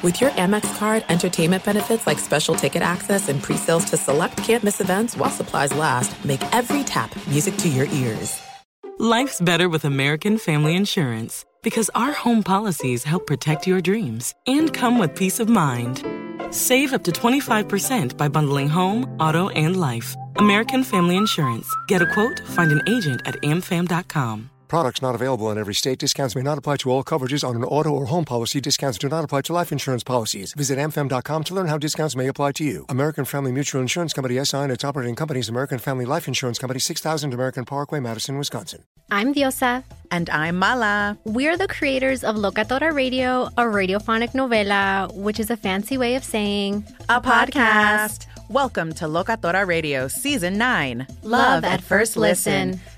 With your Amex card, entertainment benefits like special ticket access and pre-sales to select campus events while supplies last, make every tap music to your ears. Life's better with American Family Insurance because our home policies help protect your dreams and come with peace of mind. Save up to 25% by bundling home, auto, and life. American Family Insurance. Get a quote, find an agent at amfam.com. Products not available in every state. Discounts may not apply to all coverages on an auto or home policy. Discounts do not apply to life insurance policies. Visit amfam.com to learn how discounts may apply to you. American Family Mutual Insurance Company SI and its operating companies American Family Life Insurance Company 6000 American Parkway, Madison, Wisconsin. I'm Diosa. And I'm Mala. We're the creators of Locatora Radio, a radiophonic novela, which is a fancy way of saying a podcast. Welcome to Locatora Radio Season 9 Love, Love at First listen. listen.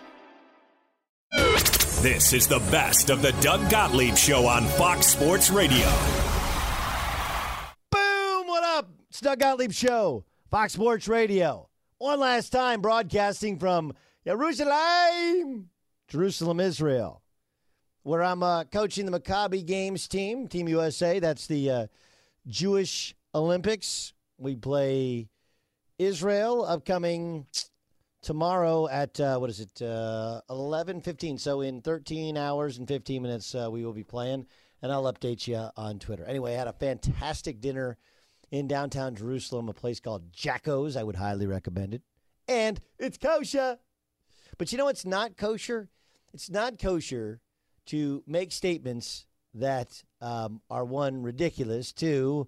This is the best of the Doug Gottlieb Show on Fox Sports Radio. Boom! What up? It's Doug Gottlieb Show, Fox Sports Radio. One last time broadcasting from Jerusalem, Jerusalem, Israel, where I'm uh, coaching the Maccabi Games team, Team USA. That's the uh, Jewish Olympics. We play Israel upcoming tomorrow at uh, what is it uh, 11.15 so in 13 hours and 15 minutes uh, we will be playing and i'll update you on twitter. Anyway i had a fantastic dinner in downtown jerusalem a place called jacko's. I would highly recommend it. And it's kosher. But you know what's not kosher? It's not kosher to make statements that um, are one ridiculous two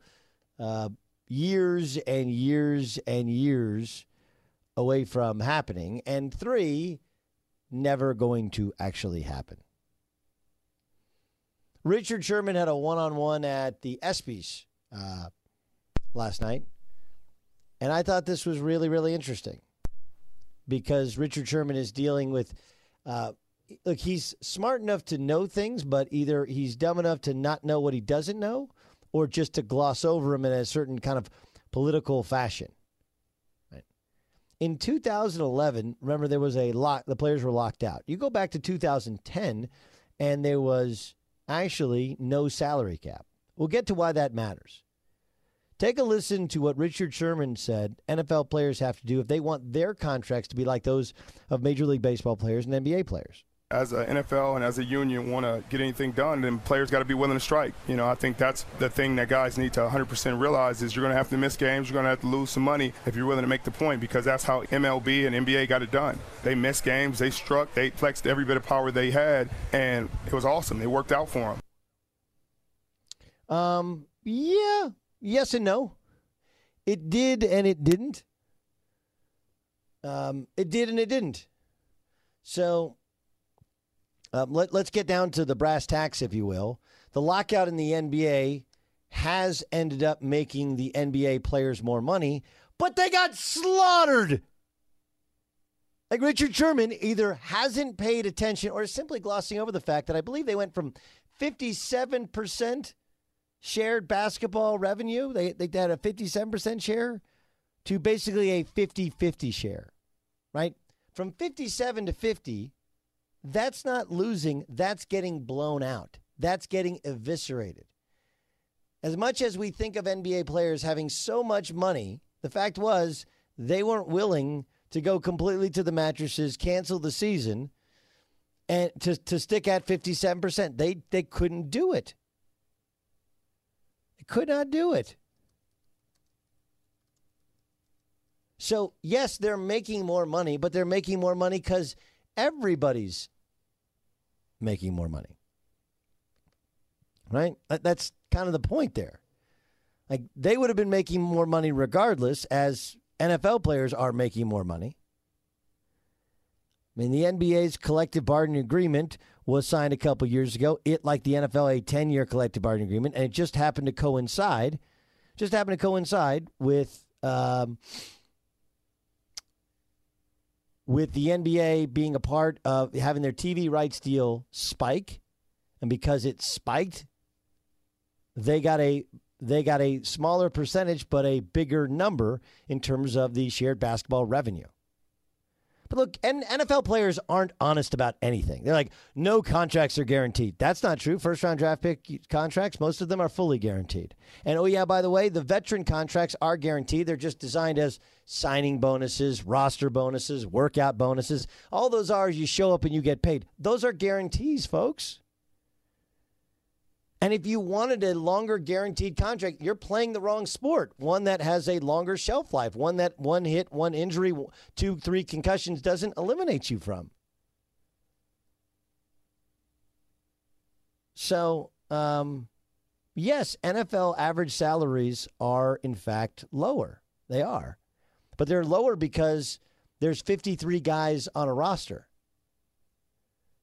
uh, years and years and years away from happening, and three, never going to actually happen. Richard Sherman had a one on one at the ESPYs uh, last night, and I thought this was really, really interesting because Richard Sherman is dealing with. Uh, look, he's smart enough to know things, but either he's dumb enough to not know what he doesn't know, or just to gloss over him in a certain kind of political fashion. In 2011, remember there was a lock, the players were locked out. You go back to 2010, and there was actually no salary cap. We'll get to why that matters. Take a listen to what Richard Sherman said NFL players have to do if they want their contracts to be like those of Major League Baseball players and NBA players as an NFL and as a union want to get anything done, then players got to be willing to strike. You know, I think that's the thing that guys need to 100% realize is you're going to have to miss games, you're going to have to lose some money if you're willing to make the point because that's how MLB and NBA got it done. They missed games, they struck, they flexed every bit of power they had, and it was awesome. It worked out for them. Um, yeah, yes and no. It did and it didn't. Um, it did and it didn't. So um, let, let's get down to the brass tacks, if you will. The lockout in the NBA has ended up making the NBA players more money, but they got slaughtered. Like Richard Sherman either hasn't paid attention or is simply glossing over the fact that I believe they went from 57% shared basketball revenue, they, they had a 57% share, to basically a 50 50 share, right? From 57 to 50, that's not losing, that's getting blown out. That's getting eviscerated. As much as we think of NBA players having so much money, the fact was they weren't willing to go completely to the mattresses, cancel the season, and to, to stick at 57%. They, they couldn't do it. They could not do it. So, yes, they're making more money, but they're making more money because everybody's making more money. Right? That's kind of the point there. Like, they would have been making more money regardless, as NFL players are making more money. I mean, the NBA's collective bargaining agreement was signed a couple years ago. It, like the NFL, a 10 year collective bargaining agreement, and it just happened to coincide, just happened to coincide with um, with the NBA being a part of having their TV rights deal spike, and because it spiked, they got a they got a smaller percentage but a bigger number in terms of the shared basketball revenue. But look, NFL players aren't honest about anything. They're like, no contracts are guaranteed. That's not true. First round draft pick contracts, most of them are fully guaranteed. And oh, yeah, by the way, the veteran contracts are guaranteed. They're just designed as signing bonuses, roster bonuses, workout bonuses. All those are you show up and you get paid. Those are guarantees, folks. And if you wanted a longer guaranteed contract, you're playing the wrong sport. One that has a longer shelf life, one that one hit, one injury, two, three concussions doesn't eliminate you from. So, um, yes, NFL average salaries are in fact lower. They are. But they're lower because there's 53 guys on a roster.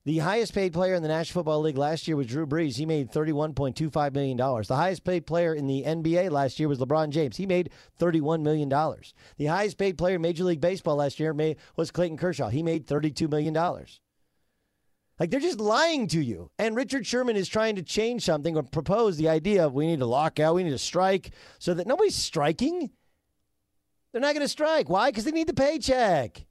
The highest paid player in the National Football League last year was Drew Brees. He made $31.25 million. The highest paid player in the NBA last year was LeBron James. He made $31 million. The highest paid player in Major League Baseball last year was Clayton Kershaw. He made $32 million. Like they're just lying to you. And Richard Sherman is trying to change something or propose the idea of we need to lock out, we need to strike so that nobody's striking. They're not going to strike. Why? Because they need the paycheck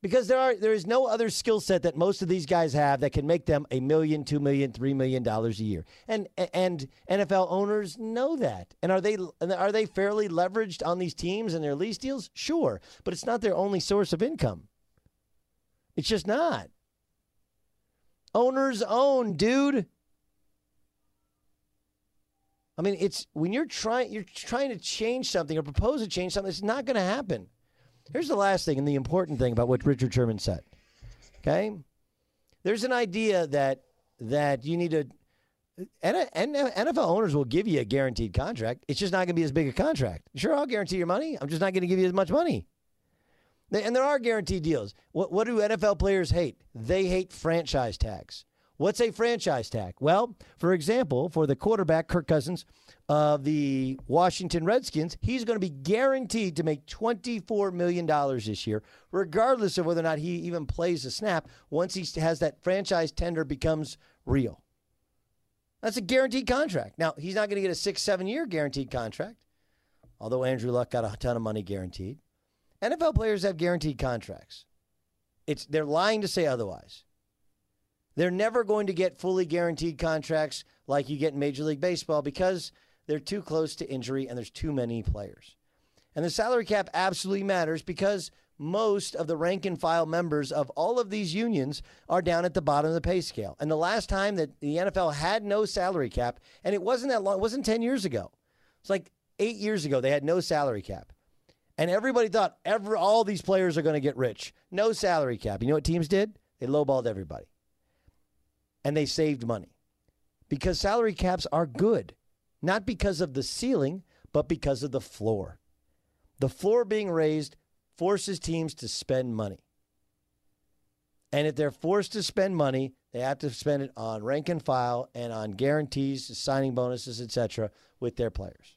because there are there is no other skill set that most of these guys have that can make them a million, two million, three million dollars a year. And and NFL owners know that. And are they are they fairly leveraged on these teams and their lease deals? Sure, but it's not their only source of income. It's just not. Owners own, dude. I mean, it's when you're trying you're trying to change something or propose to change something, it's not going to happen. Here's the last thing and the important thing about what Richard Sherman said. Okay? There's an idea that that you need to and NFL owners will give you a guaranteed contract. It's just not going to be as big a contract. Sure, I'll guarantee your money. I'm just not going to give you as much money. And there are guaranteed deals. What, what do NFL players hate? They hate franchise tags. What's a franchise tag? Well, for example, for the quarterback, Kirk Cousins, of the Washington Redskins, he's going to be guaranteed to make $24 million this year, regardless of whether or not he even plays a snap once he has that franchise tender becomes real. That's a guaranteed contract. Now, he's not going to get a six, seven year guaranteed contract, although Andrew Luck got a ton of money guaranteed. NFL players have guaranteed contracts. It's, they're lying to say otherwise. They're never going to get fully guaranteed contracts like you get in Major League Baseball because – they're too close to injury and there's too many players. And the salary cap absolutely matters because most of the rank and file members of all of these unions are down at the bottom of the pay scale. And the last time that the NFL had no salary cap, and it wasn't that long, it wasn't 10 years ago. It's like eight years ago, they had no salary cap. And everybody thought every, all these players are going to get rich. No salary cap. You know what teams did? They lowballed everybody. And they saved money because salary caps are good not because of the ceiling, but because of the floor. The floor being raised forces teams to spend money. And if they're forced to spend money, they have to spend it on rank and file and on guarantees, signing bonuses, etc., with their players.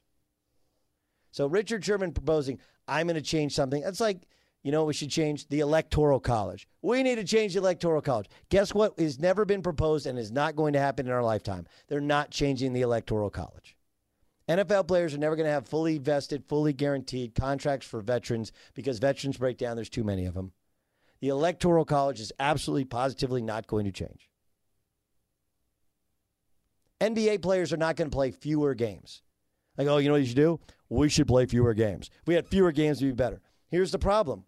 So Richard Sherman proposing, I'm going to change something. That's like, you know, we should change the electoral college. We need to change the electoral college. Guess what has never been proposed and is not going to happen in our lifetime? They're not changing the electoral college. NFL players are never going to have fully vested, fully guaranteed contracts for veterans because veterans break down. There's too many of them. The electoral college is absolutely, positively not going to change. NBA players are not going to play fewer games. Like, oh, you know what you should do? We should play fewer games. If we had fewer games, it'd be better. Here's the problem.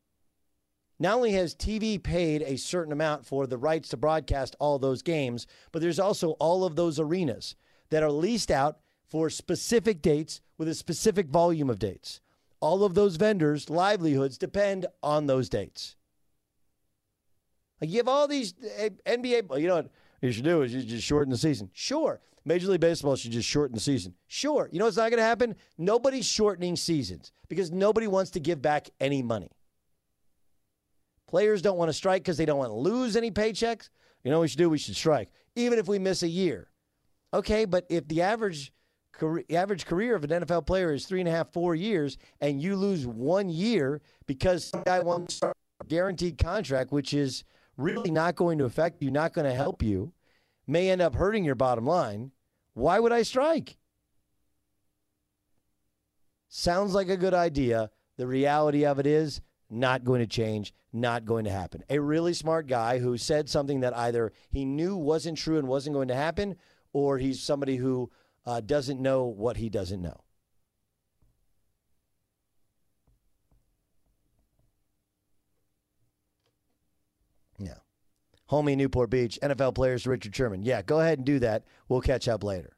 Not only has TV paid a certain amount for the rights to broadcast all those games, but there's also all of those arenas that are leased out for specific dates with a specific volume of dates. All of those vendors' livelihoods depend on those dates. Like you have all these eh, NBA, you know what you should do is you just shorten the season. Sure. Major League Baseball should just shorten the season. Sure. You know what's not going to happen? Nobody's shortening seasons because nobody wants to give back any money. Players don't want to strike because they don't want to lose any paychecks. You know what we should do? We should strike, even if we miss a year. Okay, but if the average career, average career of an NFL player is three and a half, four years, and you lose one year because some guy wants a guaranteed contract, which is really not going to affect you, not going to help you, may end up hurting your bottom line. Why would I strike? Sounds like a good idea. The reality of it is not going to change, not going to happen. A really smart guy who said something that either he knew wasn't true and wasn't going to happen, or he's somebody who uh, doesn't know what he doesn't know. Yeah. Homie Newport Beach, NFL players Richard Sherman. Yeah, go ahead and do that. We'll catch up later.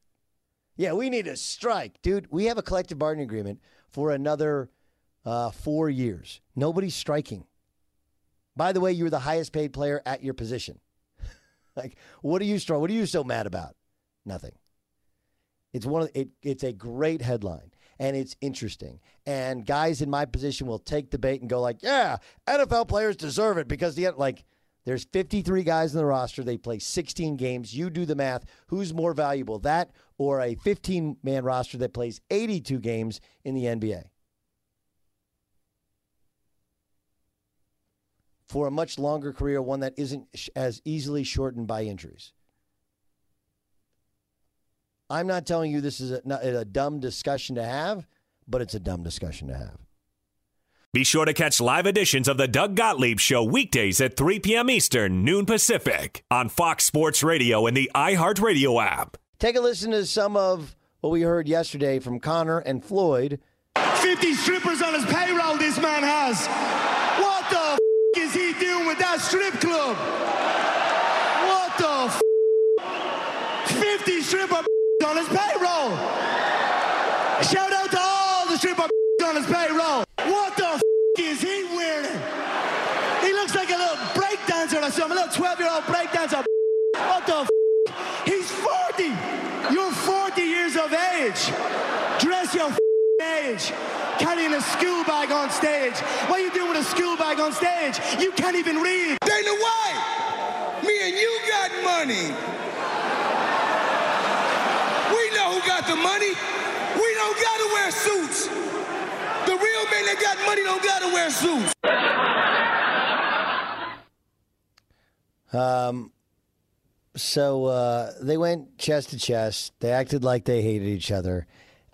Yeah, we need a strike. Dude, we have a collective bargaining agreement for another uh, four years. Nobody's striking. By the way, you're the highest paid player at your position. like, what are you strong? What are you so mad about? Nothing. It's one of it, it's a great headline and it's interesting. And guys in my position will take the bait and go like, "Yeah, NFL players deserve it because the like there's 53 guys in the roster. They play 16 games. You do the math. Who's more valuable, that or a 15 man roster that plays 82 games in the NBA? For a much longer career, one that isn't as easily shortened by injuries. I'm not telling you this is a, a dumb discussion to have, but it's a dumb discussion to have. Be sure to catch live editions of the Doug Gottlieb Show weekdays at 3 p.m. Eastern, noon Pacific, on Fox Sports Radio and the iHeartRadio app. Take a listen to some of what we heard yesterday from Conor and Floyd. 50 strippers on his payroll, this man has. Is he doing with that strip club? What the f- 50 stripper on his payroll. Shout out to all the stripper on his payroll. What the f- is he wearing? He looks like a little break dancer or something, a little 12 year old break dancer. What the f- He's 40. You're 40 years of age. Dress your age. Carrying a school bag on stage. What are you doing with a school bag on stage? You can't even read. Dana White, me and you got money. We know who got the money. We don't gotta wear suits. The real men that got money don't gotta wear suits. Um, so uh, they went chest to chest. They acted like they hated each other.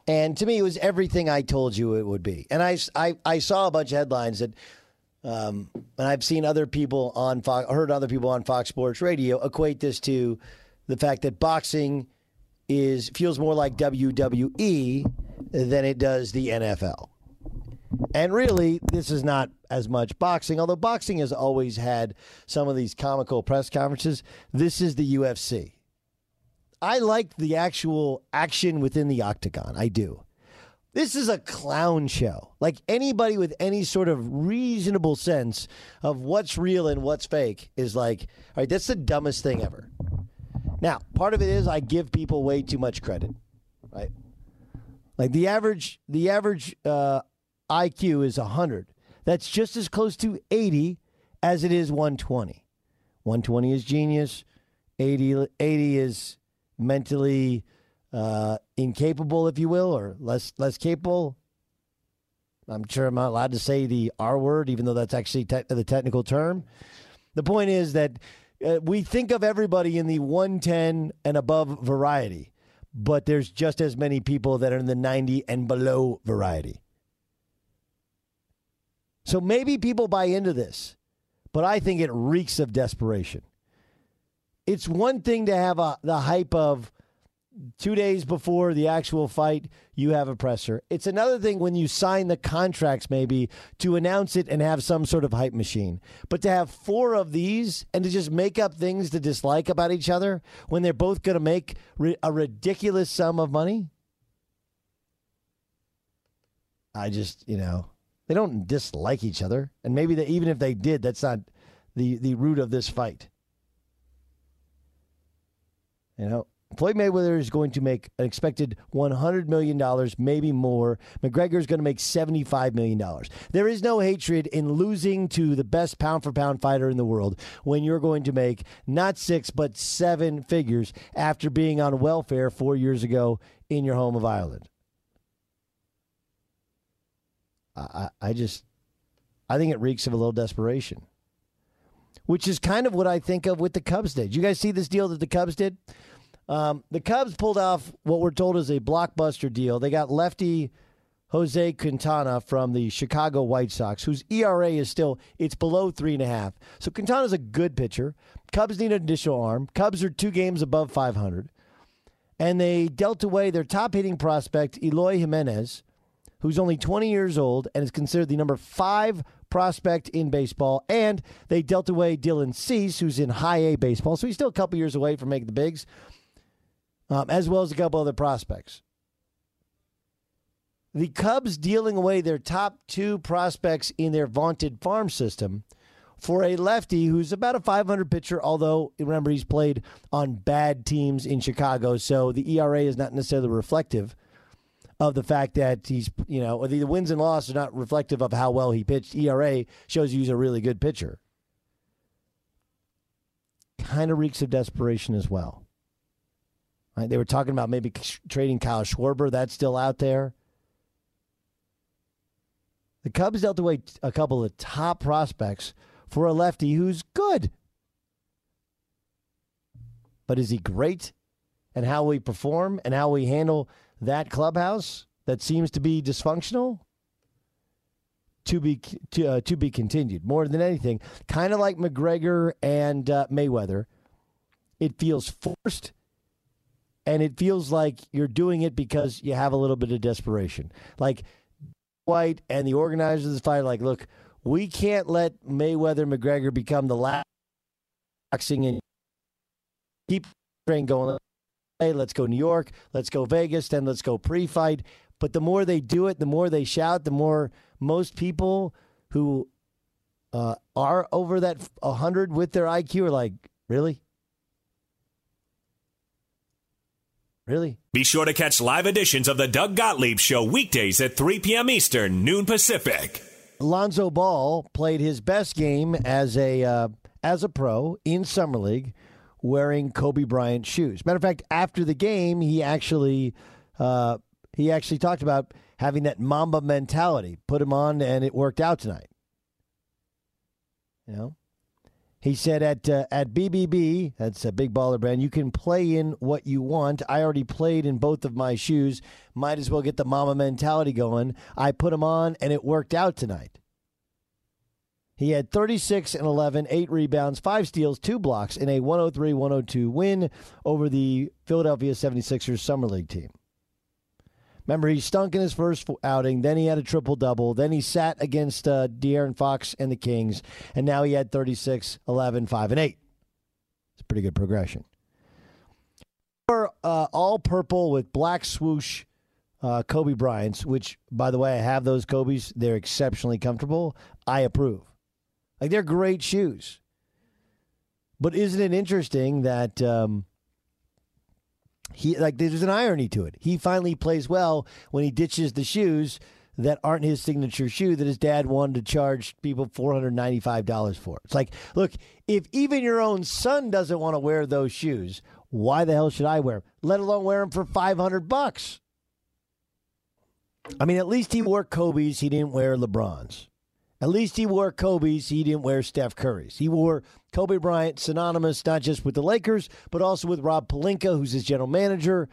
And to me, it was everything I told you it would be. And I, I, I saw a bunch of headlines that, um, and I've seen other people on Fox, heard other people on Fox Sports Radio equate this to the fact that boxing is feels more like WWE than it does the NFL. And really, this is not as much boxing, although boxing has always had some of these comical press conferences. This is the UFC. I like the actual action within the octagon. I do. This is a clown show. Like anybody with any sort of reasonable sense of what's real and what's fake is like, all right, that's the dumbest thing ever. Now, part of it is I give people way too much credit, right? Like the average, the average uh, IQ is 100. That's just as close to 80 as it is 120. 120 is genius. 80, 80 is mentally uh, incapable, if you will, or less less capable. I'm sure I'm not allowed to say the R word, even though that's actually te- the technical term. The point is that uh, we think of everybody in the 110 and above variety, but there's just as many people that are in the 90 and below variety. So maybe people buy into this, but I think it reeks of desperation. It's one thing to have a, the hype of two days before the actual fight, you have a presser. It's another thing when you sign the contracts, maybe to announce it and have some sort of hype machine. But to have four of these and to just make up things to dislike about each other when they're both going to make a ridiculous sum of money, I just, you know, they don't dislike each other. And maybe even if they did, that's not the, the root of this fight. You know, Floyd Mayweather is going to make an expected $100 million, maybe more. McGregor is going to make $75 million. There is no hatred in losing to the best pound for pound fighter in the world when you're going to make not six, but seven figures after being on welfare four years ago in your home of Ireland. I, I just, I think it reeks of a little desperation, which is kind of what I think of with the Cubs did. You guys see this deal that the Cubs did? Um, the Cubs pulled off what we're told is a blockbuster deal. They got lefty Jose Quintana from the Chicago White Sox, whose ERA is still it's below three and a half. So Quintana's a good pitcher. Cubs need an additional arm. Cubs are two games above 500, and they dealt away their top hitting prospect Eloy Jimenez, who's only 20 years old and is considered the number five prospect in baseball. And they dealt away Dylan Cease, who's in high A baseball, so he's still a couple years away from making the bigs um, as well as a couple other prospects. The Cubs dealing away their top two prospects in their vaunted farm system for a lefty who's about a 500 pitcher, although remember he's played on bad teams in Chicago, so the ERA is not necessarily reflective of the fact that he's, you know, the wins and losses are not reflective of how well he pitched. ERA shows you he's a really good pitcher. Kind of reeks of desperation as well. Right? They were talking about maybe trading Kyle Schwarber. That's still out there. The Cubs dealt away a couple of top prospects for a lefty who's good. But is he great? And how he perform? And how he handle that clubhouse that seems to be dysfunctional? To be to, uh, to be continued. More than anything, kind of like McGregor and uh, Mayweather, it feels forced and it feels like you're doing it because you have a little bit of desperation. Like White and the organizers of the fight, like, look, we can't let Mayweather McGregor become the last boxing and keep train going. Hey, let's go New York, let's go Vegas, then let's go pre-fight. But the more they do it, the more they shout, the more most people who uh, are over that 100 with their IQ are like, really? Really? Be sure to catch live editions of the Doug Gottlieb Show weekdays at 3 p.m. Eastern, noon Pacific. Lonzo Ball played his best game as a uh, as a pro in summer league, wearing Kobe Bryant shoes. Matter of fact, after the game, he actually uh, he actually talked about having that Mamba mentality. Put him on, and it worked out tonight. You know, he said at uh, at BBB, that's a big baller brand, you can play in what you want. I already played in both of my shoes. Might as well get the Mamba mentality going. I put them on and it worked out tonight. He had 36 and 11, 8 rebounds, 5 steals, 2 blocks in a 103-102 win over the Philadelphia 76ers Summer League team. Remember, he stunk in his first outing. Then he had a triple double. Then he sat against uh, De'Aaron Fox and the Kings. And now he had 36, 11, 5, and 8. It's a pretty good progression. Uh, all purple with black swoosh uh, Kobe Bryant's, which, by the way, I have those Kobe's. They're exceptionally comfortable. I approve. Like, they're great shoes. But isn't it interesting that. Um, he like there's an irony to it. He finally plays well when he ditches the shoes that aren't his signature shoe that his dad wanted to charge people $495 for. It's like, look, if even your own son doesn't want to wear those shoes, why the hell should I wear them? Let alone wear them for 500 bucks. I mean, at least he wore Kobe's, he didn't wear LeBron's. At least he wore Kobe's. He didn't wear Steph Curry's. He wore Kobe Bryant, synonymous not just with the Lakers, but also with Rob Pelinka, who's his general manager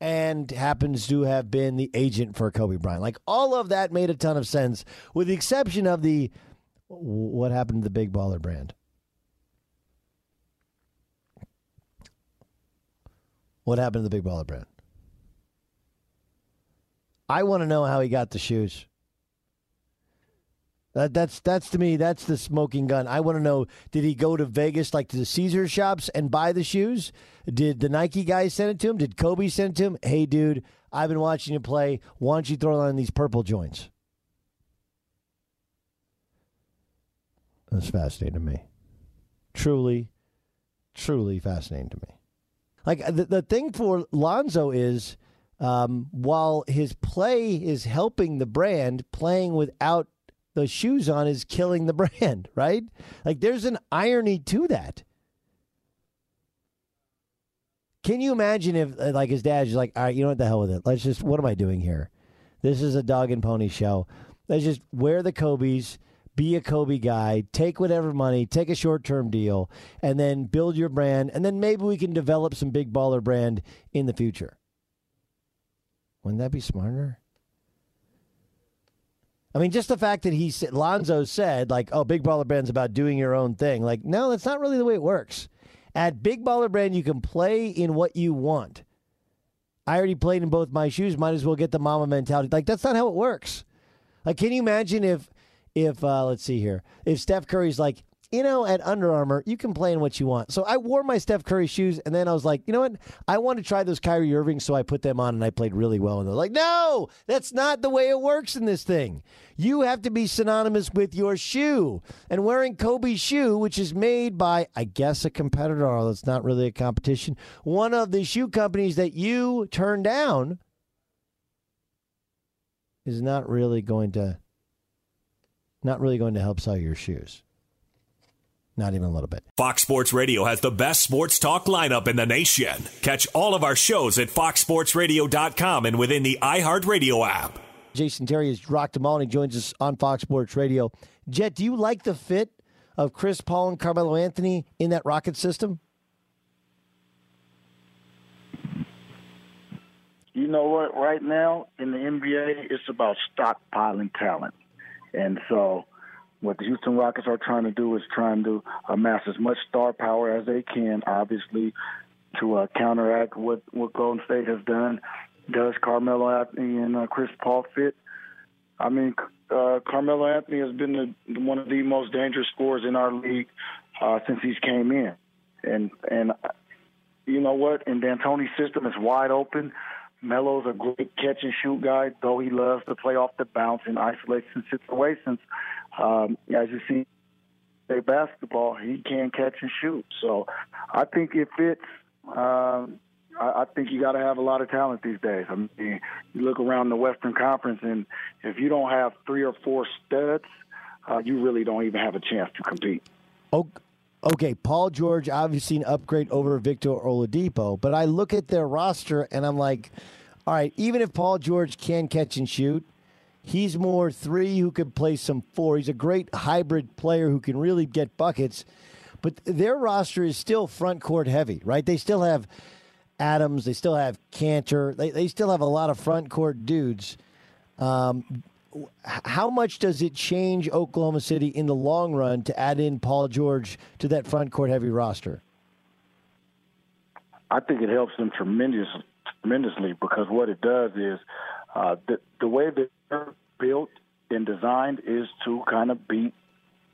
and happens to have been the agent for Kobe Bryant. Like all of that made a ton of sense, with the exception of the what happened to the Big Baller brand. what happened to the Big Baller brand. I want to know how he got the shoes. That, that's that's to me that's the smoking gun. I want to know: Did he go to Vegas, like to the Caesar shops, and buy the shoes? Did the Nike guys send it to him? Did Kobe send it to him? Hey, dude, I've been watching you play. Why don't you throw on these purple joints? That's fascinating to me. Truly, truly fascinating to me. Like the the thing for Lonzo is, um, while his play is helping the brand, playing without the shoes on is killing the brand, right? Like there's an irony to that. Can you imagine if, uh, like, his dad's like, all right, you know what the hell with it? Let's just, what am I doing here? This is a dog and pony show. Let's just wear the Kobe's, be a Kobe guy, take whatever money, take a short term deal, and then build your brand. And then maybe we can develop some big baller brand in the future. Wouldn't that be smarter? I mean, just the fact that he said, Lonzo said, like, oh, Big Baller Brand's about doing your own thing. Like, no, that's not really the way it works. At Big Baller Brand, you can play in what you want. I already played in both my shoes. Might as well get the Mamba mentality. Like, that's not how it works. Like, can you imagine if, if uh, let's see here, if Steph Curry's like, you know, at Under Armour, you can play in what you want. So I wore my Steph Curry shoes, and then I was like, you know what? I want to try those Kyrie Irving, so I put them on, and I played really well. And they're like, no, that's not the way it works in this thing. You have to be synonymous with your shoe. And wearing Kobe's shoe, which is made by, I guess, a competitor, although it's not really a competition, one of the shoe companies that you turn down is not really going to not really going to help sell your shoes. Not even a little bit. Fox Sports Radio has the best sports talk lineup in the nation. Catch all of our shows at foxsportsradio.com and within the iHeartRadio app. Jason Terry has rocked them all, and he joins us on Fox Sports Radio. Jet, do you like the fit of Chris Paul and Carmelo Anthony in that Rocket system? You know what? Right now in the NBA, it's about stockpiling talent. And so what the Houston Rockets are trying to do is trying to amass as much star power as they can, obviously, to uh, counteract what, what Golden State has done. Does Carmelo Anthony and uh, Chris Paul fit? I mean, uh, Carmelo Anthony has been the, one of the most dangerous scorers in our league uh, since he's came in, and and uh, you know what? In D'Antoni's system, is wide open. Melo's a great catch and shoot guy, though he loves to play off the bounce in isolation situations. Um, as you see, play basketball, he can catch and shoot. So I think it fits. Um, I, I think you got to have a lot of talent these days. I mean, you look around the Western Conference, and if you don't have three or four studs, uh, you really don't even have a chance to compete. Oh, okay. Paul George obviously an upgrade over Victor Oladipo, but I look at their roster and I'm like, all right, even if Paul George can catch and shoot, he's more three who can play some four. He's a great hybrid player who can really get buckets. But their roster is still front court heavy, right? They still have Adams, they still have Kanter. they, they still have a lot of front court dudes. Um, how much does it change Oklahoma City in the long run to add in Paul George to that front court heavy roster? I think it helps them tremendous, tremendously because what it does is uh, the the way they're built and designed is to kind of beat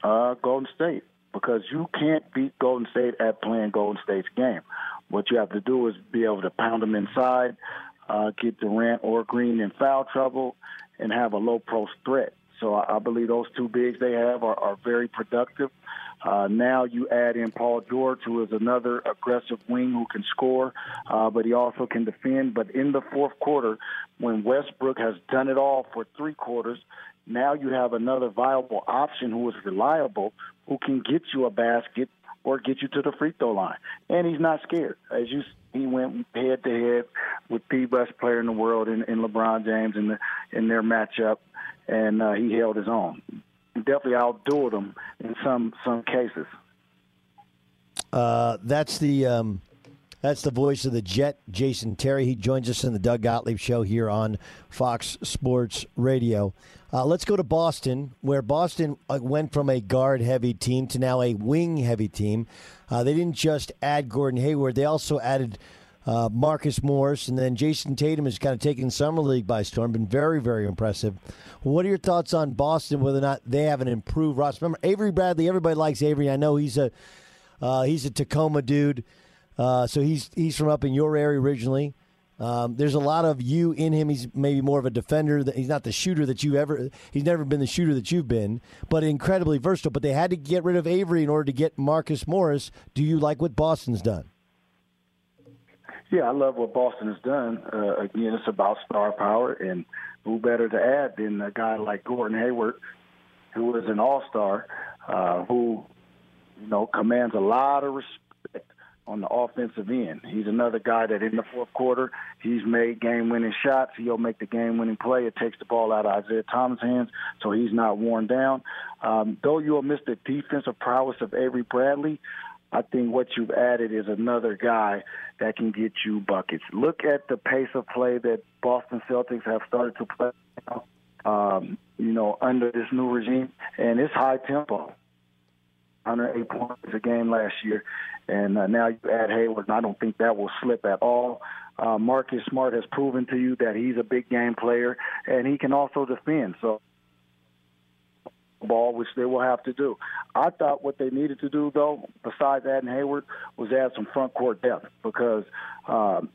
uh, Golden State because you can't beat Golden State at playing Golden State's game. What you have to do is be able to pound them inside, uh, get Durant or Green in foul trouble, and have a low post threat. So I, I believe those two bigs they have are, are very productive. Uh, now you add in Paul George, who is another aggressive wing who can score, uh, but he also can defend. But in the fourth quarter, when Westbrook has done it all for three quarters, now you have another viable option who is reliable, who can get you a basket or get you to the free throw line. And he's not scared. As you he went head to head with the best player in the world in, in LeBron James in the in their matchup, and uh, he held his own. Definitely outdoed him in some some cases. Uh, that's the um, that's the voice of the Jet, Jason Terry. He joins us in the Doug Gottlieb Show here on Fox Sports Radio. Uh, let's go to Boston, where Boston uh, went from a guard heavy team to now a wing heavy team. Uh, they didn't just add Gordon Hayward, they also added uh, Marcus Morris, and then Jayson Tatum has kind of taken summer league by storm. Been very, very impressive. What are your thoughts on Boston? Whether or not they have an improved roster? Remember Avery Bradley. Everybody likes Avery. I know he's a uh, he's a Tacoma dude, uh, so he's he's from up in your area originally. Um, there's a lot of you in him. He's maybe more of a defender. He's not the shooter that you ever. He's never been the shooter that you've been, but incredibly versatile. But they had to get rid of Avery in order to get Marcus Morris. Do you like what Boston's done? Yeah, I love what Boston has done. Uh, again, it's about star power, and who better to add than a guy like Gordon Hayward, who is an all-star, uh, who you know commands a lot of respect on the offensive end. He's another guy that in the fourth quarter, he's made game winning shots. He'll make the game winning play. It takes the ball out of Isaiah Thomas' hands, so he's not worn down. Um, though you'll miss the defensive prowess of Avery Bradley, I think what you've added is another guy that can get you buckets. Look at the pace of play that Boston Celtics have started to play, um, you know, under this new regime, and it's high tempo. 108 points a game last year, and uh, now you add Hayward, and I don't think that will slip at all. Uh, Marcus Smart has proven to you that he's a big game player, and he can also defend. So ball, which they will have to do. I thought what they needed to do, though, besides adding Hayward, was add some front court depth because um,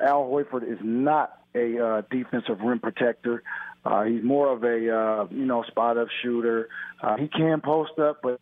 Al Horford is not a uh, defensive rim protector. Uh, he's more of a uh, you know spot up shooter. Uh, he can post up, but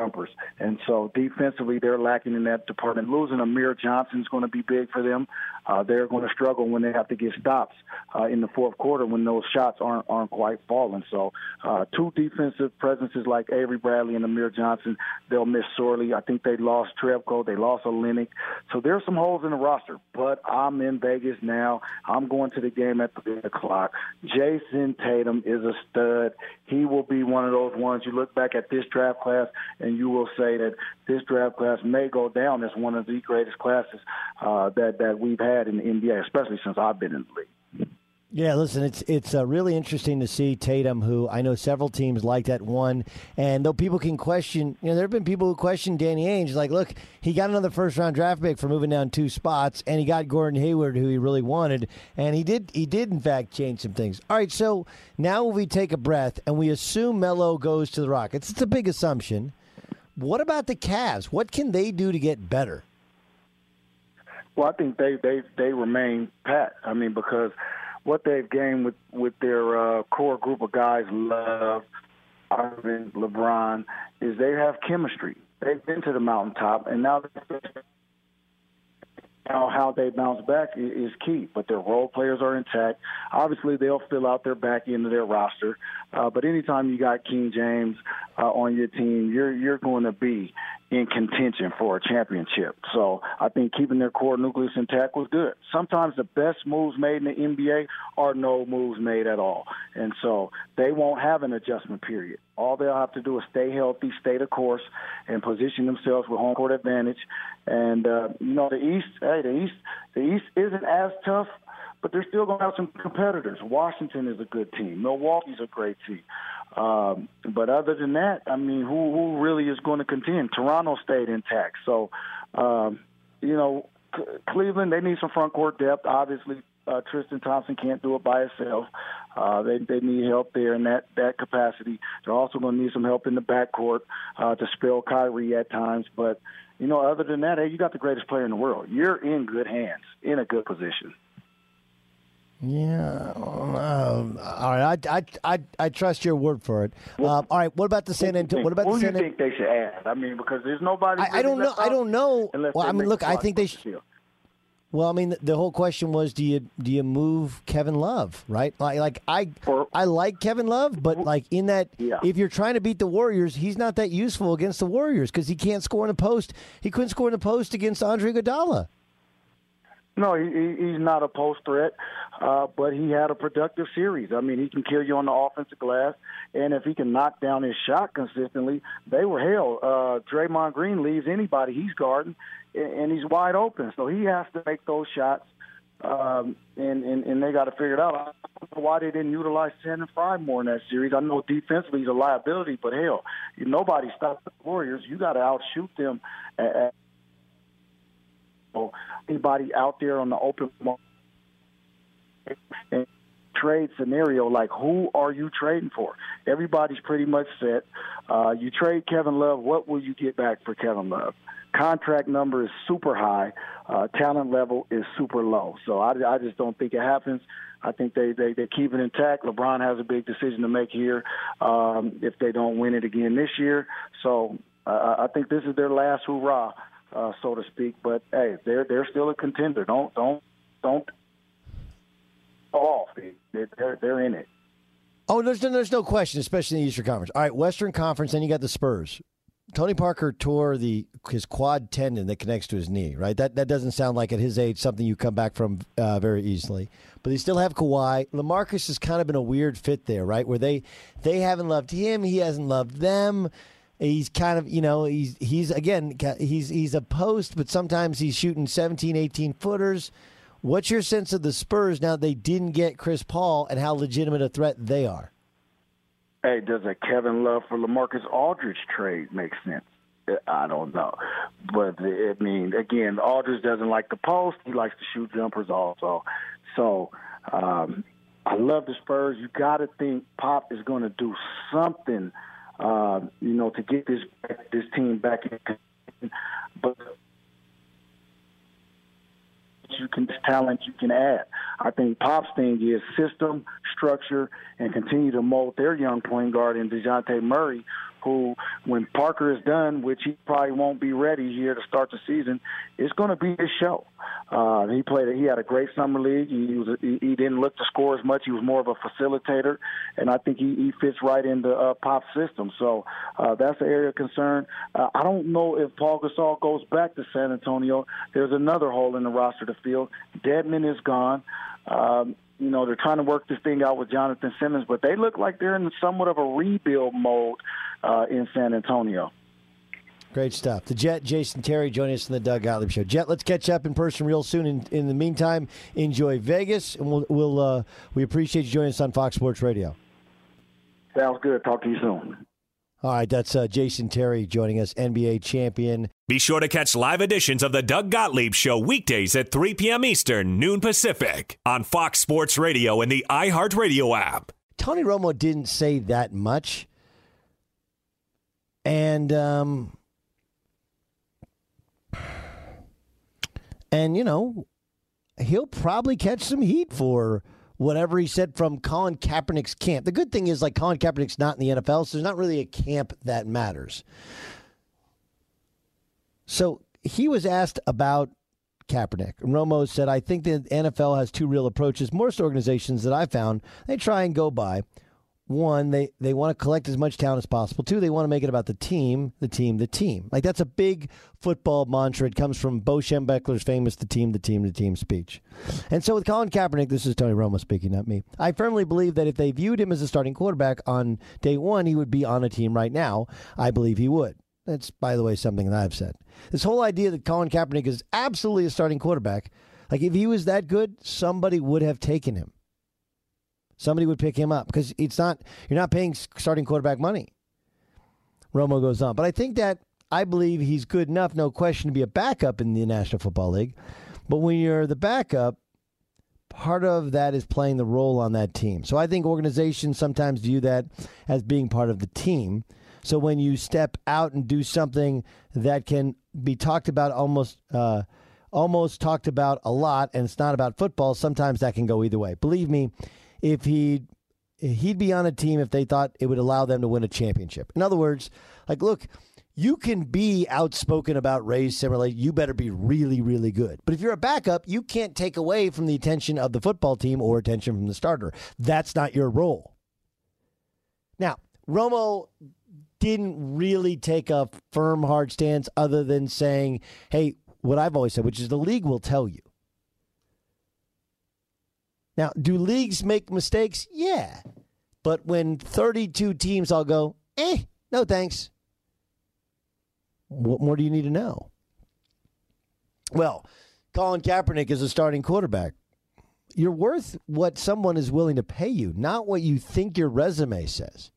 jumpers. And so defensively, they're lacking in that department. Losing Amir Johnson is going to be big for them. Uh, they're going to struggle when they have to get stops uh, in the fourth quarter when those shots aren't aren't quite falling. So uh, two defensive presences like Avery Bradley and Amir Johnson, they'll miss sorely. I think they lost Jerebko, they lost Olynyk. So there's some holes in the roster. But I'm in Vegas now. I'm going to the game at the o'clock. Jayson Tatum is a stud. He will be one of those ones. You look back at this draft class and you will say that this draft class may go down as one of the greatest classes uh, that that we've had in the NBA, especially since I've been in the league. Yeah, listen, it's it's uh, really interesting to see Tatum, who I know several teams like that one. And though people can question, you know, there have been people who question Danny Ainge, like, look, he got another first round draft pick for moving down two spots, and he got Gordon Hayward, who he really wanted, and he did he did in fact change some things. All right, so now we take a breath and we assume Melo goes to the Rockets. It's a big assumption. What about the Cavs? What can they do to get better? Well, I think they they they remain pat. I mean, because what they've gained with with their uh, core group of guys, Love, Irving, LeBron, is they have chemistry. They've been to the mountaintop, and now now how they bounce back is key. But their role players are intact. Obviously, they'll fill out their back end of their roster. Uh, but anytime you got King James uh, on your team, you're you're going to be in contention for a championship. So I think keeping their core nucleus intact was good. Sometimes the best moves made in the NBA are no moves made at all. And so they won't have an adjustment period. All they'll have to do is stay healthy, stay the course, and position themselves with home court advantage. And uh, you know, the East, hey, the East, the East isn't as tough but they're still going to have some competitors. Washington is a good team. Milwaukee's a great team. Um, but other than that, I mean, who who really is going to contend? Toronto stayed intact. So, um, you know, C- Cleveland they need some front court depth. Obviously, uh, Tristan Thompson can't do it by himself. Uh, they they need help there in that that capacity. They're also going to need some help in the backcourt uh, to spell Kyrie at times. But you know, other than that, hey, you got the greatest player in the world. You're in good hands, in a good position. Yeah. Um, all right. I, I, I, I trust your word for it. Um, all right. What about the San Antonio? What about Who the do San you think they should add? I mean, because there's nobody. I, I don't know. I don't know. Well, I mean, look. I think they should. Well, I mean, the, the whole question was, do you do you move Kevin Love, right? Like, like I I like Kevin Love, but like in that, if you're trying to beat the Warriors, he's not that useful against the Warriors because he can't score in the post. He couldn't score in the post against Andre Iguodala. No, he, he, he's not a post threat, uh, but he had a productive series. I mean, he can kill you on the offensive glass, and if he can knock down his shot consistently, they were hell. Uh, Draymond Green leaves anybody he's guarding, and, he's wide open. So he has to make those shots, um, and, and and they got to figure it out. I don't know why they didn't utilize Channing Frye more in that series. I know defensively he's a liability, but hell, nobody stopped the Warriors. You got to outshoot them at, anybody out there on the open market trade scenario, like who are you trading for? Everybody's pretty much set. Uh, you trade Kevin Love, what will you get back for Kevin Love? Contract number is super high, uh, talent level is super low. So I, I just don't think it happens. I think they, they, they keep it intact. LeBron has a big decision to make here um, if they don't win it again this year. So uh, I think this is their last hurrah, uh, so to speak. But hey, they're they're still a contender. Don't don't don't off. They're they're, they're in it. Oh, there's no, there's no question, especially in the Eastern Conference. All right, Western Conference, then you got the Spurs. Tony Parker tore the his quad tendon that connects to his knee. Right, that that doesn't sound like at his age something you come back from uh, very easily. But they still have Kawhi. LaMarcus has kind of been a weird fit there, right? Where they they haven't loved him, he hasn't loved them. He's kind of, you know, he's he's again he's he's a post, but sometimes he's shooting 17, 18 footers. What's your sense of the Spurs now they didn't get Chris Paul and how legitimate a threat they are? Hey, does a Kevin Love for LaMarcus Aldridge trade make sense? I don't know, but I mean, again, Aldridge doesn't like the post; he likes to shoot jumpers also. So, um, I love the Spurs. You got to think Pop is going to do something, uh, you know, to get this this team back in. But you can talent you can add. I think Pop's thing is system, structure, and continue to mold their young point guard in Dejounte Murray, who, when Parker is done, which he probably won't be ready here to start the season, it's going to be his show. Uh, he played. He had a great summer league. He was. He, didn't look to score as much. He was more of a facilitator, and I think he, he fits right into uh, Pop's system. So uh, that's an area of concern. Uh, I don't know if Pau Gasol goes back to San Antonio. There's another hole in the roster to fill. Dedmon is gone. Um, you know, they're trying to work this thing out with Jonathan Simmons, but they look like they're in somewhat of a rebuild mode uh, in San Antonio. Great stuff. The Jet, Jason Terry, joining us in the Doug Gottlieb Show. Jet, let's catch up in person real soon. In, in the meantime, enjoy Vegas, and we'll, we'll uh, we appreciate you joining us on Fox Sports Radio. Sounds good. Talk to you soon. All right, that's uh, Jason Terry joining us, NBA champion. Be sure to catch live editions of the Doug Gottlieb Show weekdays at 3 p.m. Eastern, noon Pacific, on Fox Sports Radio and the iHeartRadio app. Tony Romo didn't say that much. And um, And, you know, he'll probably catch some heat for whatever he said from Colin Kaepernick's camp. The good thing is, like, Colin Kaepernick's not in the NFL, so there's not really a camp that matters. So he was asked about Kaepernick. Romo said, I think the NFL has two real approaches. Most organizations that I found, they try and go by one, they, they want to collect as much talent as possible. Two, they want to make it about the team, the team, the team. Like that's a big football mantra. It comes from Bo Schembechler's famous "the team, the team, the team" speech. And so with Colin Kaepernick, this is Tony Romo speaking, not me. I firmly believe that if they viewed him as a starting quarterback on day one, he would be on a team right now. I believe he would. That's, by the way, something that I've said. This whole idea that Colin Kaepernick is absolutely a starting quarterback, like if he was that good, somebody would have taken him somebody would pick him up because it's not you're not paying starting quarterback money. Romo goes on, but I think that I believe he's good enough, no question, to be a backup in the National Football League. But when you're the backup, part of that is playing the role on that team. So I think organizations sometimes view that as being part of the team. So when you step out and do something that can be talked about almost. Uh, almost talked about a lot and it's not about football sometimes that can go either way believe me if he he'd be on a team if they thought it would allow them to win a championship. In other words, like look, you can be outspoken about race similarly. You better be really, really good. But if you're a backup, you can't take away from the attention of the football team or attention from the starter. That's not your role. Now, Romo didn't really take a firm, hard stance other than saying, hey, what I've always said, which is the league will tell you. Now, do leagues make mistakes? Yeah. But when 32 teams all go, eh, no thanks. What more do you need to know? Well, Colin Kaepernick is a starting quarterback. You're worth what someone is willing to pay you, not what you think your resume says.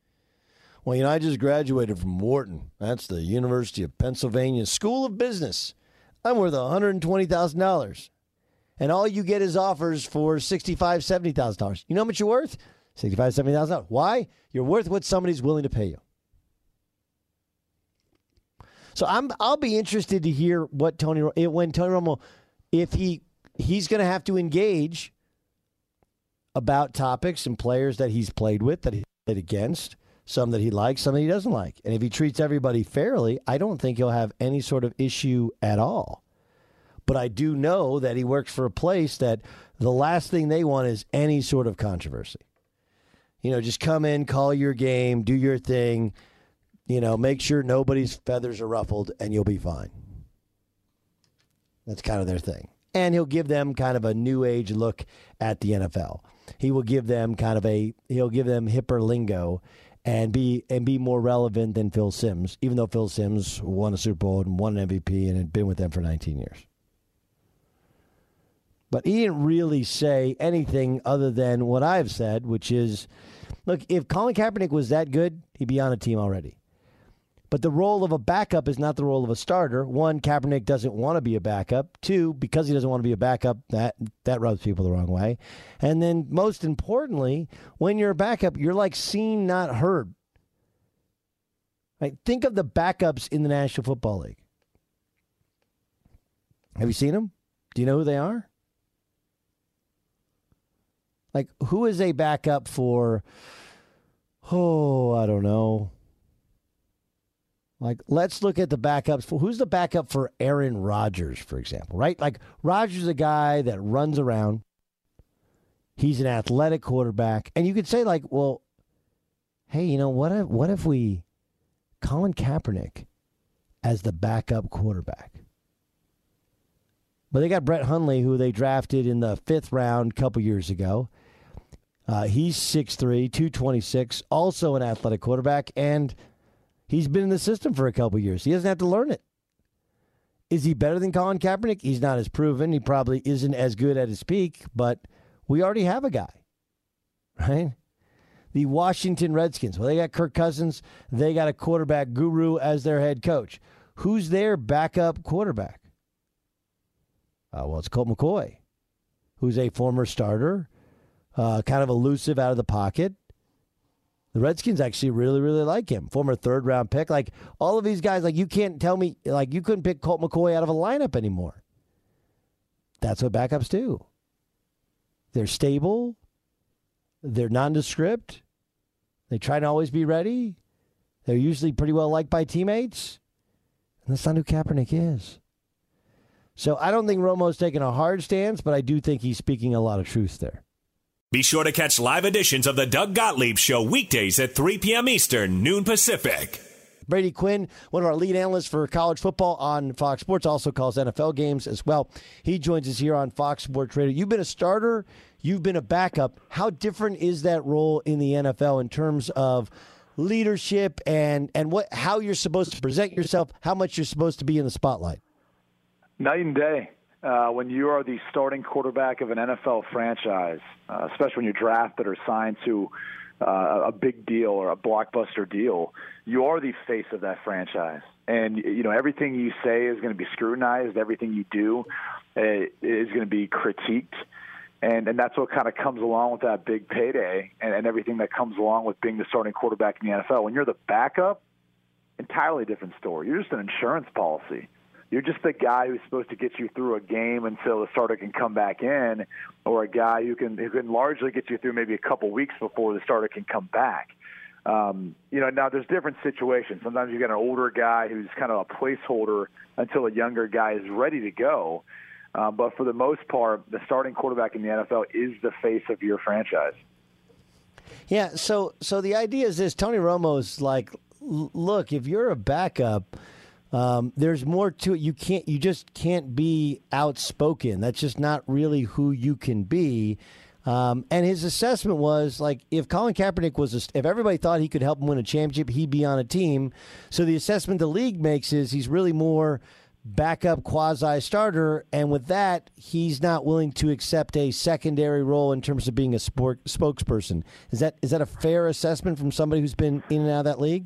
Well, you know, I just graduated from Wharton. That's the University of Pennsylvania School of Business. I'm worth $120,000. And all you get is offers for $65,000, $70,000. You know how much you're worth? $65,000, $70,000. Why? You're worth what somebody's willing to pay you. So I'm I'll be interested to hear what Tony when Tony Romo if he he's going to have to engage about topics and players that he's played with that he played against, some that he likes, some that he doesn't like. And if he treats everybody fairly, I don't think he'll have any sort of issue at all. But I do know that he works for a place that the last thing they want is any sort of controversy. You know, just come in, call your game, do your thing, you know, make sure nobody's feathers are ruffled and you'll be fine. That's kind of their thing. And he'll give them kind of a new age look at the NFL. He will give them kind of a he'll give them hipper lingo and be and be more relevant than Phil Simms, even though Phil Simms won a Super Bowl and won an MVP and had been with them for 19 years. But he didn't really say anything other than what I've said, which is look, if Colin Kaepernick was that good, he'd be on a team already. But the role of a backup is not the role of a starter. One, Kaepernick doesn't want to be a backup. Two, because he doesn't want to be a backup, that that rubs people the wrong way. And then most importantly, when you're a backup, you're like seen, not heard. Right? Think of the backups in the National Football League. Have you seen them? Do you know who they are? Like, who is a backup for, oh, I don't know. Like, let's look at the backups. For, who's the backup for Aaron Rodgers, for example, right? Like, Rodgers is a guy that runs around. He's an athletic quarterback. And you could say, like, well, hey, you know, what if, what if we, Colin Kaepernick as the backup quarterback? But they got Brett Hundley, who they drafted in the fifth round a couple years ago. Uh, he's 6'3, 226, also an athletic quarterback, and he's been in the system for a couple years. He doesn't have to learn it. Is he better than Colin Kaepernick? He's not as proven. He probably isn't as good at his peak, but we already have a guy, right? The Washington Redskins. Well, they got Kirk Cousins. They got a quarterback guru as their head coach. Who's their backup quarterback? Uh, well, it's Colt McCoy, who's a former starter uh, kind of elusive out of the pocket. The Redskins actually really, really like him. Former third round pick. Like all of these guys, like you can't tell me, like you couldn't pick Colt McCoy out of a lineup anymore. That's what backups do. They're stable. They're nondescript. They try to always be ready. They're usually pretty well liked by teammates. And that's not who Kaepernick is. So I don't think Romo's taking a hard stance, but I do think he's speaking a lot of truth there. Be sure to catch live editions of the Doug Gottlieb Show weekdays at 3 p.m. Eastern, noon Pacific. Brady Quinn, one of our lead analysts for college football on Fox Sports, also calls NFL games as well. He joins us here on Fox Sports Radio. You've been a starter, you've been a backup. How different is that role in the NFL in terms of leadership and and what how you're supposed to present yourself, how much you're supposed to be in the spotlight? Night and day uh, when you are the starting quarterback of an NFL franchise, uh, especially when you're drafted or signed to uh, a big deal or a blockbuster deal, you are the face of that franchise. And you know everything you say is going to be scrutinized. Everything you do uh, is going to be critiqued, and and that's what kind of comes along with that big payday and, and everything that comes along with being the starting quarterback in the NFL. When you're the backup, entirely different story. You're just an insurance policy you're just the guy who's supposed to get you through a game until the starter can come back in, or a guy who can who can largely get you through maybe a couple weeks before the starter can come back. Um, you know, now there's different situations. Sometimes you get an older guy who's kind of a placeholder until a younger guy is ready to go. Uh, but for the most part, the starting quarterback in the NFL is the face of your franchise. Yeah. So, so the idea is this: Tony Romo's like, look, if you're a backup um, there's more to it. You can't. You just can't be outspoken. That's just not really who you can be. Um, and his assessment was like, if Colin Kaepernick was, a, if everybody thought he could help him win a championship, he'd be on a team. So the assessment the league makes is he's really more backup quasi starter, and with that, he's not willing to accept a secondary role in terms of being a sport spokesperson. Is that is that a fair assessment from somebody who's been in and out of that league?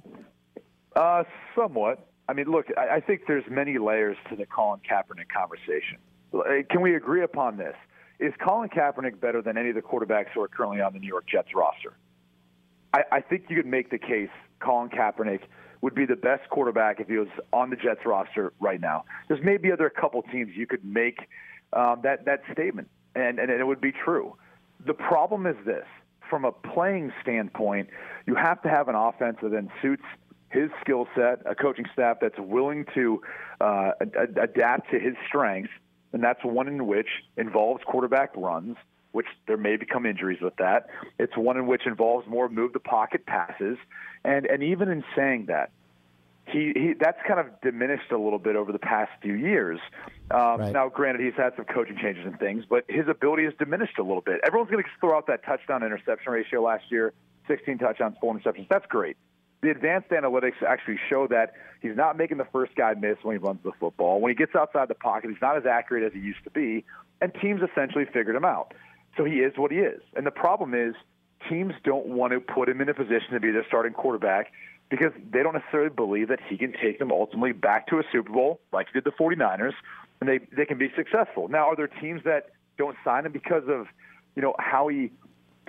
Uh, somewhat. I mean, look, I, I think there's many layers to the Colin Kaepernick conversation. Uh, Can we agree upon this? Is Colin Kaepernick better than any of the quarterbacks who are currently on the New York Jets roster? I, I think you could make the case Colin Kaepernick would be the best quarterback if he was on the Jets roster right now. There's maybe other couple teams you could make um, that that statement, and, and it would be true. The problem is this: from a playing standpoint, you have to have an offense that then suits his skill set, a coaching staff that's willing to uh, ad- adapt to his strengths, and that's one in which involves quarterback runs, which there may become injuries with that. It's one in which involves more move the pocket passes, and and even in saying that, he, he that's kind of diminished a little bit over the past few years. Um, Right. Now, granted, he's had some coaching changes and things, but his ability has diminished a little bit. Everyone's going to throw out that touchdown interception ratio last year, 16 touchdowns, four interceptions. That's great. The advanced analytics actually show that he's not making the first guy miss when he runs the football. When he gets outside the pocket, he's not as accurate as he used to be, and teams essentially figured him out. So he is what he is. And the problem is teams don't want to put him in a position to be their starting quarterback because they don't necessarily believe that he can take them ultimately back to a Super Bowl like he did the 49ers and they they can be successful. Now are there teams that don't sign him because of, you know, how he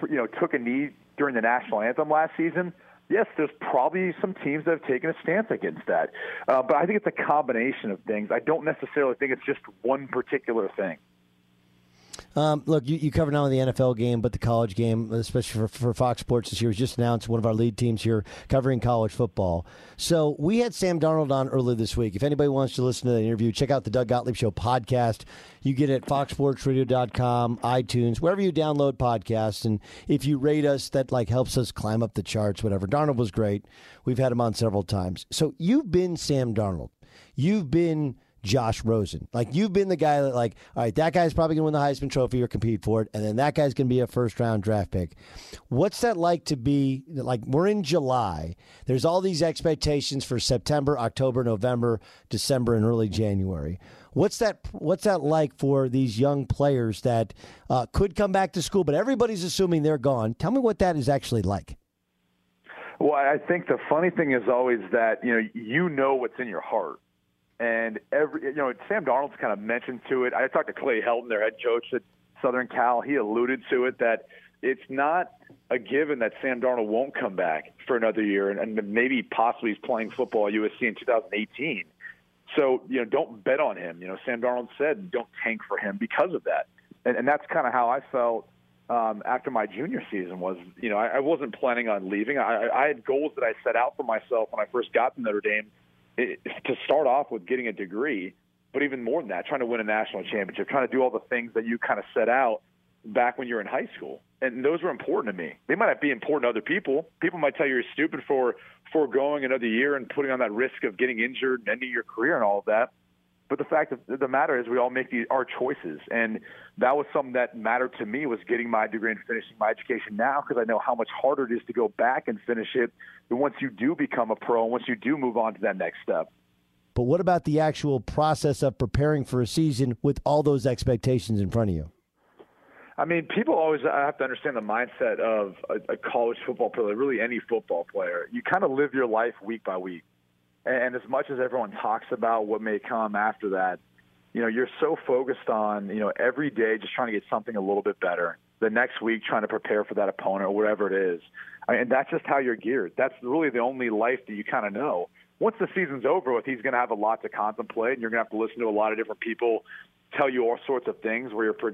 you know took a knee during the national anthem last season? Yes, there's probably some teams that have taken a stance against that. Uh, but I think it's a combination of things. I don't necessarily think it's just one particular thing. Um, look, you, you covered not only the NFL game, but the college game, especially for, for Fox Sports this year. Was just announced one of our lead teams here covering college football. So we had Sam Darnold on earlier this week. If anybody wants to listen to the interview, check out the Doug Gottlieb Show podcast. You get it at foxsportsradio.com, iTunes, wherever you download podcasts. And if you rate us, that like helps us climb up the charts, whatever. Darnold was great. We've had him on several times. So you've been Sam Darnold. You've been Josh Rosen. Like you've been the guy that like, all right, that guy's probably to win the Heisman Trophy or compete for it, and then that guy's to be a first round draft pick. What's that like to be like? We're in July. There's all these expectations for September, October, November, December, and early January. What's that? What's that like for these young players that uh, could come back to school, but everybody's assuming they're gone? Tell me what that is actually like. Well, I think the funny thing is always that you know you know what's in your heart, and every you know Sam Darnold's kind of mentioned to it. I talked to Clay Helton, their head coach at Southern Cal. He alluded to it that it's not a given that Sam Darnold won't come back for another year, and, and maybe possibly he's playing football at USC in 2018. So you know, don't bet on him. You know, Sam Darnold said don't tank for him because of that, and, and that's kind of how I felt um, after my junior season. Was you know, I, I wasn't planning on leaving. I, I had goals that I set out for myself when I first got to Notre Dame it, to start off with getting a degree, but even more than that, trying to win a national championship, trying to do all the things that you kind of set out back when you were in high school. And those were important to me. They might not be important to other people. People might tell you you're stupid for foregoing another year and putting on that risk of getting injured and ending your career and all of that. But the fact of the matter is, we all make these, our choices, and that was something that mattered to me was getting my degree and finishing my education now because I know how much harder it is to go back and finish it once you do become a pro and once you do move on to that next step. But what about the actual process of preparing for a season with all those expectations in front of you? I mean, people always I have to understand the mindset of a, a college football player, really any football player. You kind of live your life week by week. And as much as everyone talks about what may come after that, you know, you're so focused on, you know, every day just trying to get something a little bit better. The next week trying to prepare for that opponent or whatever it is. I mean, that's just how you're geared. That's really the only life that you kind of know. Once the season's over with, he's going to have a lot to contemplate, and you're going to have to listen to a lot of different people tell you all sorts of things where you're pro-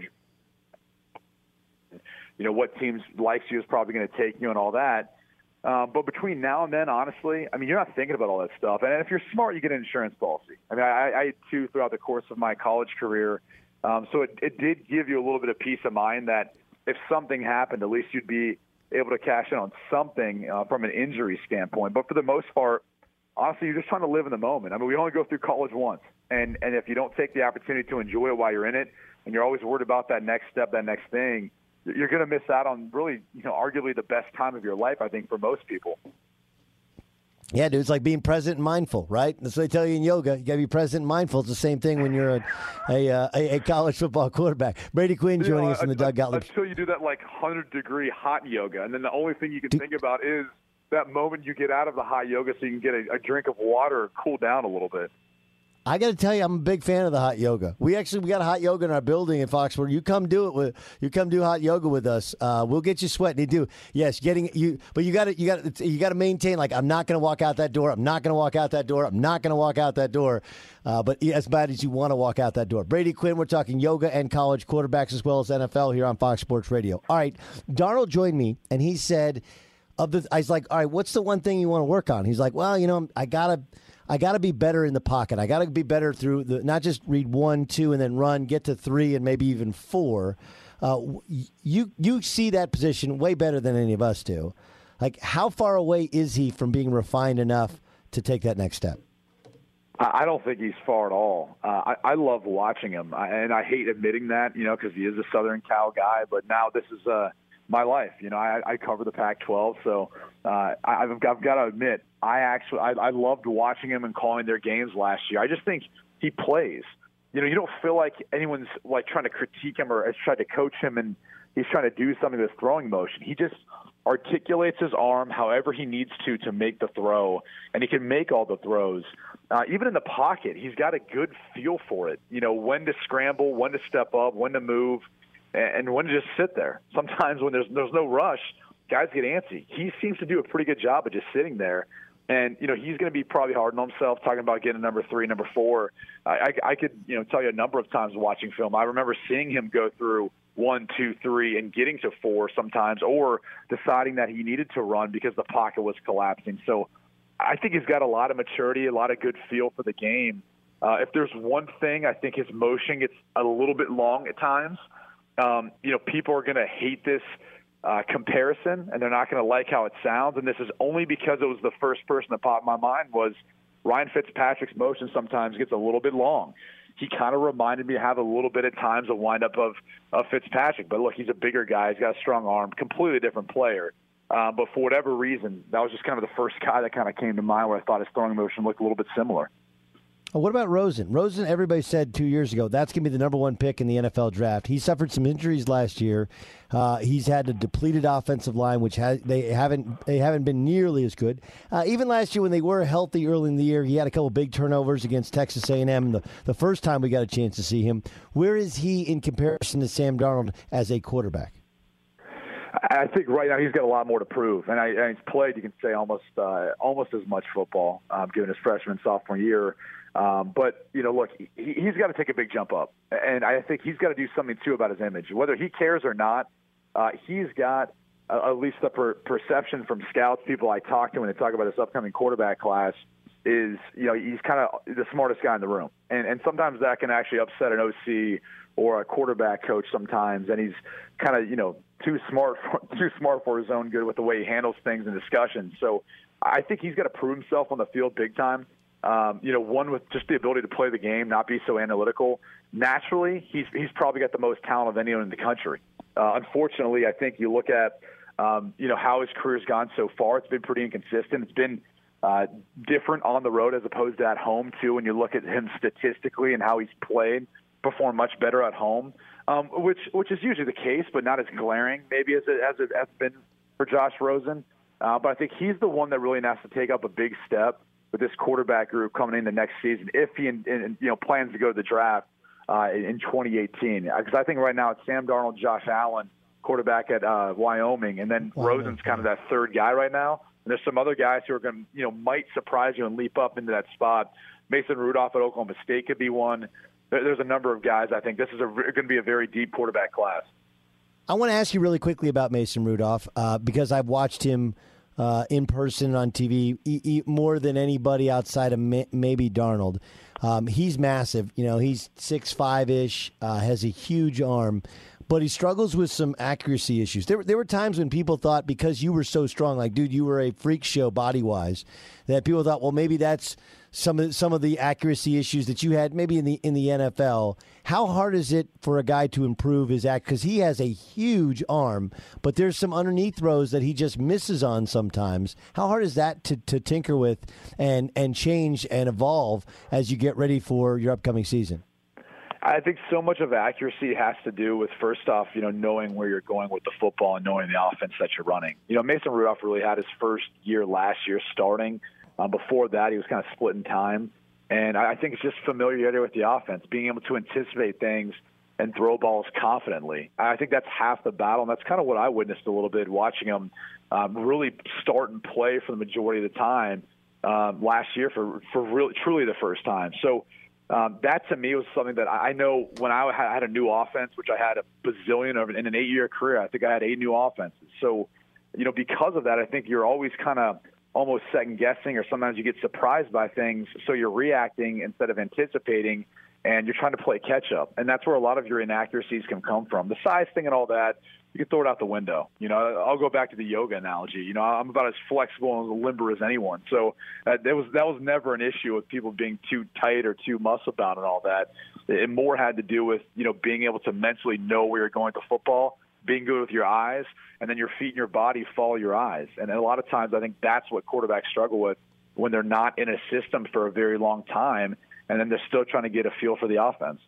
you know what teams likes you is probably going to take you and all that. Um, but between now and then, honestly, I mean, you're not thinking about all that stuff. And if you're smart, you get an insurance policy. I mean, I, I two throughout the course of my college career, um, so it, it did give you a little bit of peace of mind that if something happened, at least you'd be able to cash in on something uh, from an injury standpoint. But for the most part, honestly, you're just trying to live in the moment. I mean, we only go through college once, and and if you don't take the opportunity to enjoy it while you're in it, and you're always worried about that next step, that next thing, you're going to miss out on really, you know, arguably the best time of your life. I think for most people. Yeah, dude, it's like being present and mindful, right? That's what they tell you in yoga. You got to be present and mindful. It's the same thing when you're a a, uh, a, college football quarterback. Brady Quinn You joining know, us in the Doug Gottlieb. Until you do that like hundred degree hot yoga, and then the only thing you can think about is that moment you get out of the hot yoga so you can get a, a drink of water, cool down a little bit. I got to tell you, I'm a big fan of the hot yoga. We actually we got a hot yoga in our building in Foxborough. You come do it with you come do hot yoga with us. Uh, we'll get you sweating. You do yes, getting you, but you got to you got you got to maintain. Like I'm not going to walk out that door. I'm not going to walk out that door. I'm not going to walk out that door. Uh, but as bad as you want to walk out that door, Brady Quinn. We're talking yoga and college quarterbacks as well as NFL here on Fox Sports Radio. All right, Darnold joined me and he said, "Of the," I was like, "All right, what's the one thing you want to work on?" He's like, "Well, you know, I gotta." I got to be better in the pocket. I got to be better through the not just read one, two, and then run, get to three, and maybe even four. Uh, you you see that position way better than any of us do. Like, how far away is he from being refined enough to take that next step? I don't think he's far at all. Uh, I, I love watching him, I, and I hate admitting that, you know, because he is a Southern Cal guy. But now this is uh, my life. You know, I, I cover the Pac-12, so uh, I've, I've got to admit, I actually I, I loved watching him and calling their games last year. I just think he plays. You know, you don't feel like anyone's like trying to critique him or has tried to coach him, and he's trying to do something with throwing motion. He just articulates his arm however he needs to to make the throw, and he can make all the throws. Uh, even in the pocket, he's got a good feel for it. You know, when to scramble, when to step up, when to move and when to just sit there. Sometimes when there's there's no rush, guys get antsy. He seems to do a pretty good job of just sitting there. And you know he's going to be probably hard on himself, talking about getting number three, number four. I, I, I could you know tell you a number of times watching film. I remember seeing him go through one, two, three, and getting to four sometimes, or deciding that he needed to run because the pocket was collapsing. So I think he's got a lot of maturity, a lot of good feel for the game. Uh, if there's one thing, I think his motion gets a little bit long at times. Um, you know, people are going to hate this uh, comparison, and they're not going to like how it sounds. And this is only because it was the first person that popped my mind was Ryan Fitzpatrick's motion sometimes gets a little bit long. He kind of reminded me have a little bit at times a windup of, of Fitzpatrick. But look, he's a bigger guy. He's got a strong arm, completely different player. Uh, but for whatever reason, that was just kind of the first guy that kind of came to mind where I thought his throwing motion looked a little bit similar. What about Rosen? Rosen, everybody said two years ago that's going to be the number one pick in the NFL draft. He suffered some injuries last year. Uh, he's had a depleted offensive line, which they haven't they haven't been nearly as good. Uh, even last year, when they were healthy early in the year, he had a couple big turnovers against Texas A&M. The, the first time we got a chance to see him, where is he in comparison to Sam Darnold as a quarterback? I think right now he's got a lot more to prove, and, I, and he's played. You can say almost uh, almost as much football, um, given his freshman sophomore year. Um, but you know, look, he, he's got to take a big jump up, and I think he's got to do something too about his image, whether he cares or not. Uh, he's got uh, at least the per- perception from scouts, people I talk to when they talk about this upcoming quarterback class, is you know he's kind of the smartest guy in the room, and and sometimes that can actually upset an OC or a quarterback coach sometimes, and he's kind of you know too smart for, too smart for his own good with the way he handles things in discussions. So I think he's got to prove himself on the field big time. Um, you know, one with just the ability to play the game, not be so analytical. Naturally, he's he's probably got the most talent of anyone in the country. Uh, unfortunately, I think you look at um, you know how his career's gone so far. It's been pretty inconsistent. It's been uh, different on the road as opposed to at home too. When you look at him statistically and how he's played, performed much better at home, um, which which is usually the case, but not as glaring maybe as it as it has been for Josh Rosen. Uh, but I think he's the one that really has to take up a big step with this quarterback group coming in the next season if he in, in, you know plans to go to the draft uh, in 2018. Because I think right now it's Sam Darnold, Josh Allen, quarterback at uh, Wyoming, and then. Rosen's kind of that third guy right now. And there's some other guys who are going to you know might surprise you and leap up into that spot. Mason Rudolph at Oklahoma State could be one. There's a number of guys. I think this is going to be a very deep quarterback class. I want to ask you really quickly about Mason Rudolph uh, because I've watched him uh, in person on TV e- e- more than anybody outside of ma- maybe Darnold. Um, he's massive. You know, he's six five ish, uh, has a huge arm, but he struggles with some accuracy issues. There, there were times when people thought because you were so strong, like dude, you were a freak show body wise, that people thought, well, maybe that's some of some of the accuracy issues that you had maybe in the in the NFL. How hard is it for a guy to improve his act because he has a huge arm, but there's some underneath throws that he just misses on sometimes. How hard is that to, to tinker with and and change and evolve as you get ready for your upcoming season? I think so much of accuracy has to do with first off, you know, knowing where you're going with the football and knowing the offense that you're running. You know, Mason Rudolph really had his first year last year starting. Um, before that, he was kind of split in time, and I think it's just familiarity with the offense, being able to anticipate things and throw balls confidently. I think that's half the battle, and that's kind of what I witnessed a little bit watching him um, really start and play for the majority of the time um, last year for for really truly the first time. So um, that to me was something that I know when I had a new offense, which I had a bazillion of in an eight-year career. I think I had eight new offenses. So, you know, because of that, I think you're always kind of almost second guessing, or sometimes you get surprised by things. So you're reacting instead of anticipating, and you're trying to play catch up. And that's where a lot of your inaccuracies can come from. The size thing and all that, you can throw it out the window. You know, I'll go back to the yoga analogy. You know, I'm about as flexible and limber as anyone. So uh, that was that was never an issue with people being too tight or too muscle bound and all that. It more had to do with you know being able to mentally know where you're going to football, being good with your eyes, and then your feet and your body follow your eyes. And a lot of times, I think that's what quarterbacks struggle with when they're not in a system for a very long time, and then they're still trying to get a feel for the offense.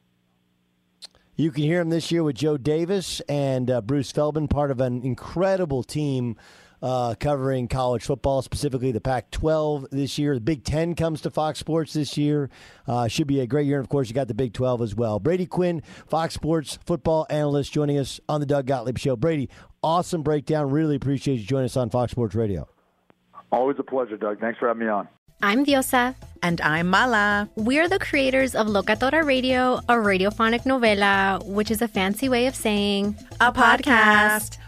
You can hear him this year with Joe Davis and uh, Bruce Feldman, part of an incredible team uh, covering college football, specifically the Pac 12 this year. The Big Ten comes to Fox Sports this year. Uh, should be a great year. And of course, you got the Big 12 as well. Brady Quinn, Fox Sports football analyst, joining us on the Doug Gottlieb Show. Brady, awesome breakdown. Really appreciate you joining us on Fox Sports Radio. Always a pleasure, Doug. Thanks for having me on. I'm Diosa. And I'm Mala. We're the creators of Locatora Radio, a radiophonic novela, which is a fancy way of saying a, podcast.